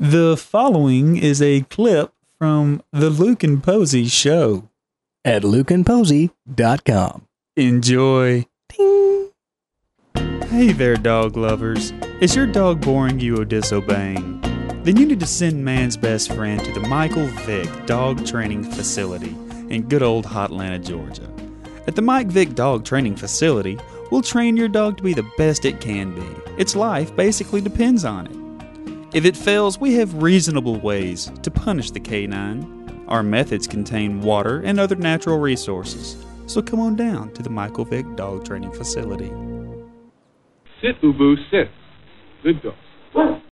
The following is a clip from the Luke and Posey show. at lukeandposey.com. Enjoy. Hey there, dog lovers. Is your dog boring you or disobeying? Then you need to send man's best friend to the Michael Vick Dog Training Facility in good old Hotlanta, Georgia. At the Mike Vick Dog Training Facility, we'll train your dog to be the best it can be. Its life basically depends on it. If it fails, we have reasonable ways to punish the canine. Our methods contain water and other natural resources. So come on down to the Michael Vick Dog Training Facility. Sit, Ubu, sit. Good dog.